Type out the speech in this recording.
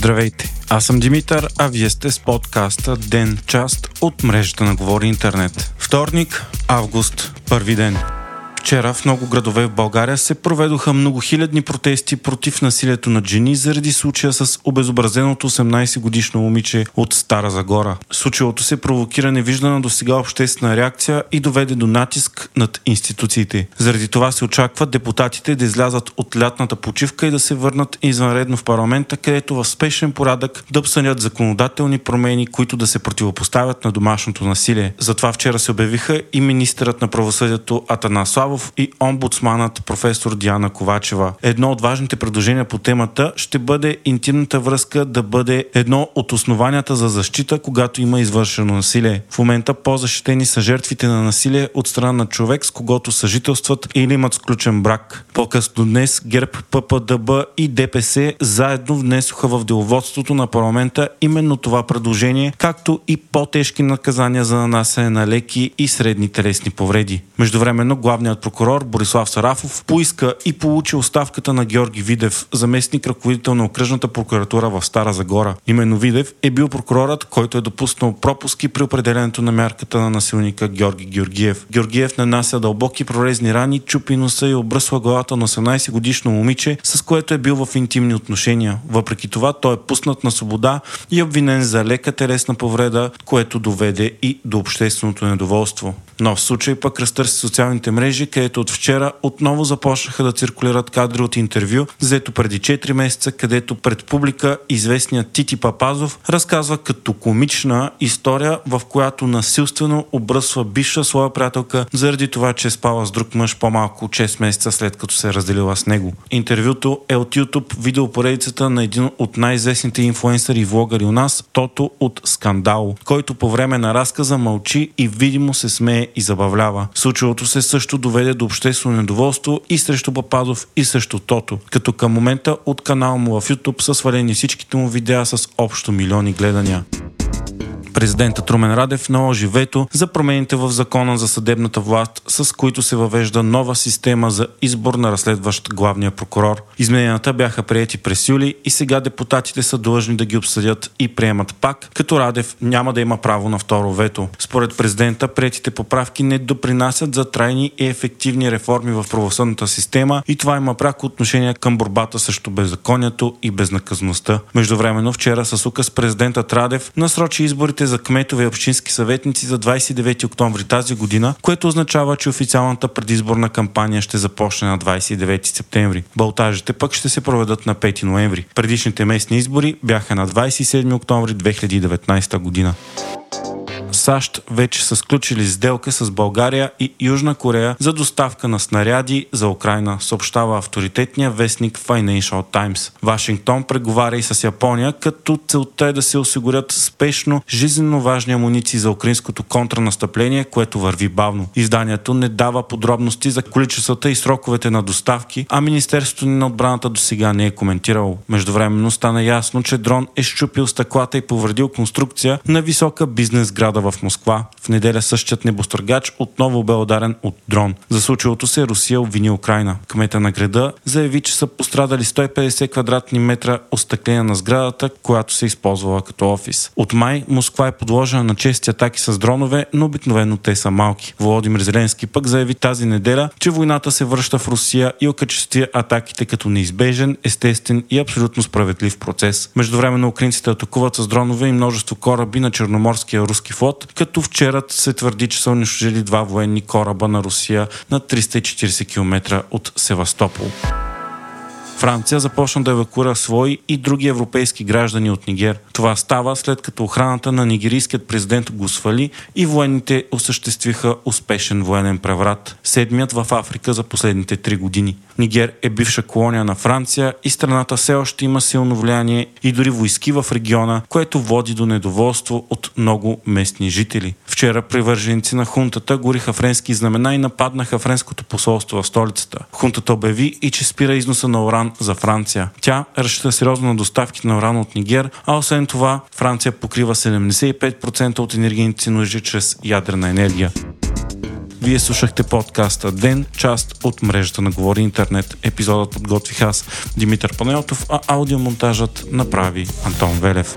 Здравейте, аз съм Димитър, а вие сте с подкаста Ден, част от мрежата на Говори Интернет. Вторник, август, първи ден. Вчера в много градове в България се проведоха многохилядни протести против насилието над жени заради случая с обезобразеното 18-годишно момиче от Стара Загора. Случилото се провокира невиждана до сега обществена реакция и доведе до натиск над институциите. Заради това се очаква депутатите да излязат от лятната почивка и да се върнат извънредно в парламента, където в спешен порядък да обсънят законодателни промени, които да се противопоставят на домашното насилие. Затова вчера се обявиха и министърът на правосъдието Атанас Славов и омбудсманът професор Диана Ковачева. Едно от важните предложения по темата ще бъде интимната връзка да бъде едно от основанията за защита, когато има извършено насилие. В момента по-защитени са жертвите на насилие от страна на човек, с когото съжителстват или имат сключен брак. По-късно днес ГЕРБ, ППДБ и ДПС заедно внесоха в деловодството на парламента именно това предложение, както и по-тежки наказания за нанасяне на леки и средни телесни повреди. Междувременно главният прокурор Борислав Сарафов поиска и получи оставката на Георги Видев, заместник ръководител на окръжната прокуратура в Стара Загора. Именно Видев е бил прокурорът, който е допуснал пропуски при определенето на мярката на насилника Георги Георгиев. Георгиев нанася дълбоки прорезни рани, чупи носа и обръсва главата на 18 годишно момиче, с което е бил в интимни отношения. Въпреки това той е пуснат на свобода и обвинен за лека телесна повреда, което доведе и до общественото недоволство. Но в случай пък разтърси социалните мрежи, където от вчера отново започнаха да циркулират кадри от интервю, взето преди 4 месеца, където пред публика известният Тити Папазов разказва като комична история, в която насилствено обръсва бивша своя приятелка заради това, че е спала с друг мъж по-малко 6 месеца след като се е разделила с него. Интервюто е от YouTube видеопоредицата на един от най-известните инфуенсъри и влогари у нас, Тото от Скандал, който по време на разказа мълчи и видимо се смее и забавлява. Случилото се също доведе до обществено недоволство и срещу Пападов и срещу Тото, като към момента от канала му в YouTube са свалени всичките му видеа с общо милиони гледания. Президентът Румен Радев наложи вето за промените в закона за съдебната власт, с които се въвежда нова система за избор на разследващ главния прокурор. Измененията бяха приети през юли и сега депутатите са длъжни да ги обсъдят и приемат пак, като Радев няма да има право на второ вето. Според президента, приетите поправки не допринасят за трайни и ефективни реформи в правосъдната система и това има пряко отношение към борбата срещу беззаконието и безнаказността. Междувременно вчера с указ президентът Радев насрочи изборите изборите за кметове и общински съветници за 29 октомври тази година, което означава, че официалната предизборна кампания ще започне на 29 септември. Балтажите пък ще се проведат на 5 ноември. Предишните местни избори бяха на 27 октомври 2019 година. САЩ вече са сключили сделка с България и Южна Корея за доставка на снаряди за Украина, съобщава авторитетния вестник Financial Times. Вашингтон преговаря и с Япония, като целта е да се осигурят спешно жизненно важни амуниции за украинското контранастъпление, което върви бавно. Изданието не дава подробности за количествата и сроковете на доставки, а Министерството на отбраната до сега не е коментирало. Междувременно стана ясно, че дрон е щупил стъклата и повредил конструкция на висока бизнес града в в Москва. В неделя същият небостъргач отново бе ударен от дрон. За случилото се Русия обвини Украина. Кмета на града заяви, че са пострадали 150 квадратни метра остъкления на сградата, която се използвала като офис. От май Москва е подложена на чести атаки с дронове, но обикновено те са малки. Володимир Зеленски пък заяви тази неделя, че войната се връща в Русия и окачестви атаките като неизбежен, естествен и абсолютно справедлив процес. Междувременно украинците атакуват с дронове и множество кораби на Черноморския руски флот, като вчера се твърди, че са унищожили два военни кораба на Русия на 340 км от Севастопол. Франция започна да евакуира свои и други европейски граждани от Нигер. Това става след като охраната на нигерийският президент го свали и военните осъществиха успешен военен преврат. Седмият в Африка за последните три години. Нигер е бивша колония на Франция и страната все още има силно влияние и дори войски в региона, което води до недоволство от много местни жители. Вчера привърженици на хунтата гориха френски знамена и нападнаха френското посолство в столицата. Хунтата обяви и че спира износа на уран за Франция. Тя разчита сериозно на доставките на уран от Нигер, а освен това Франция покрива 75% от енергийните си нужди чрез ядрена енергия. Вие слушахте подкаста Ден, част от мрежата на Говори Интернет. Епизодът подготвих аз, Димитър Панелтов, а аудиомонтажът направи Антон Велев.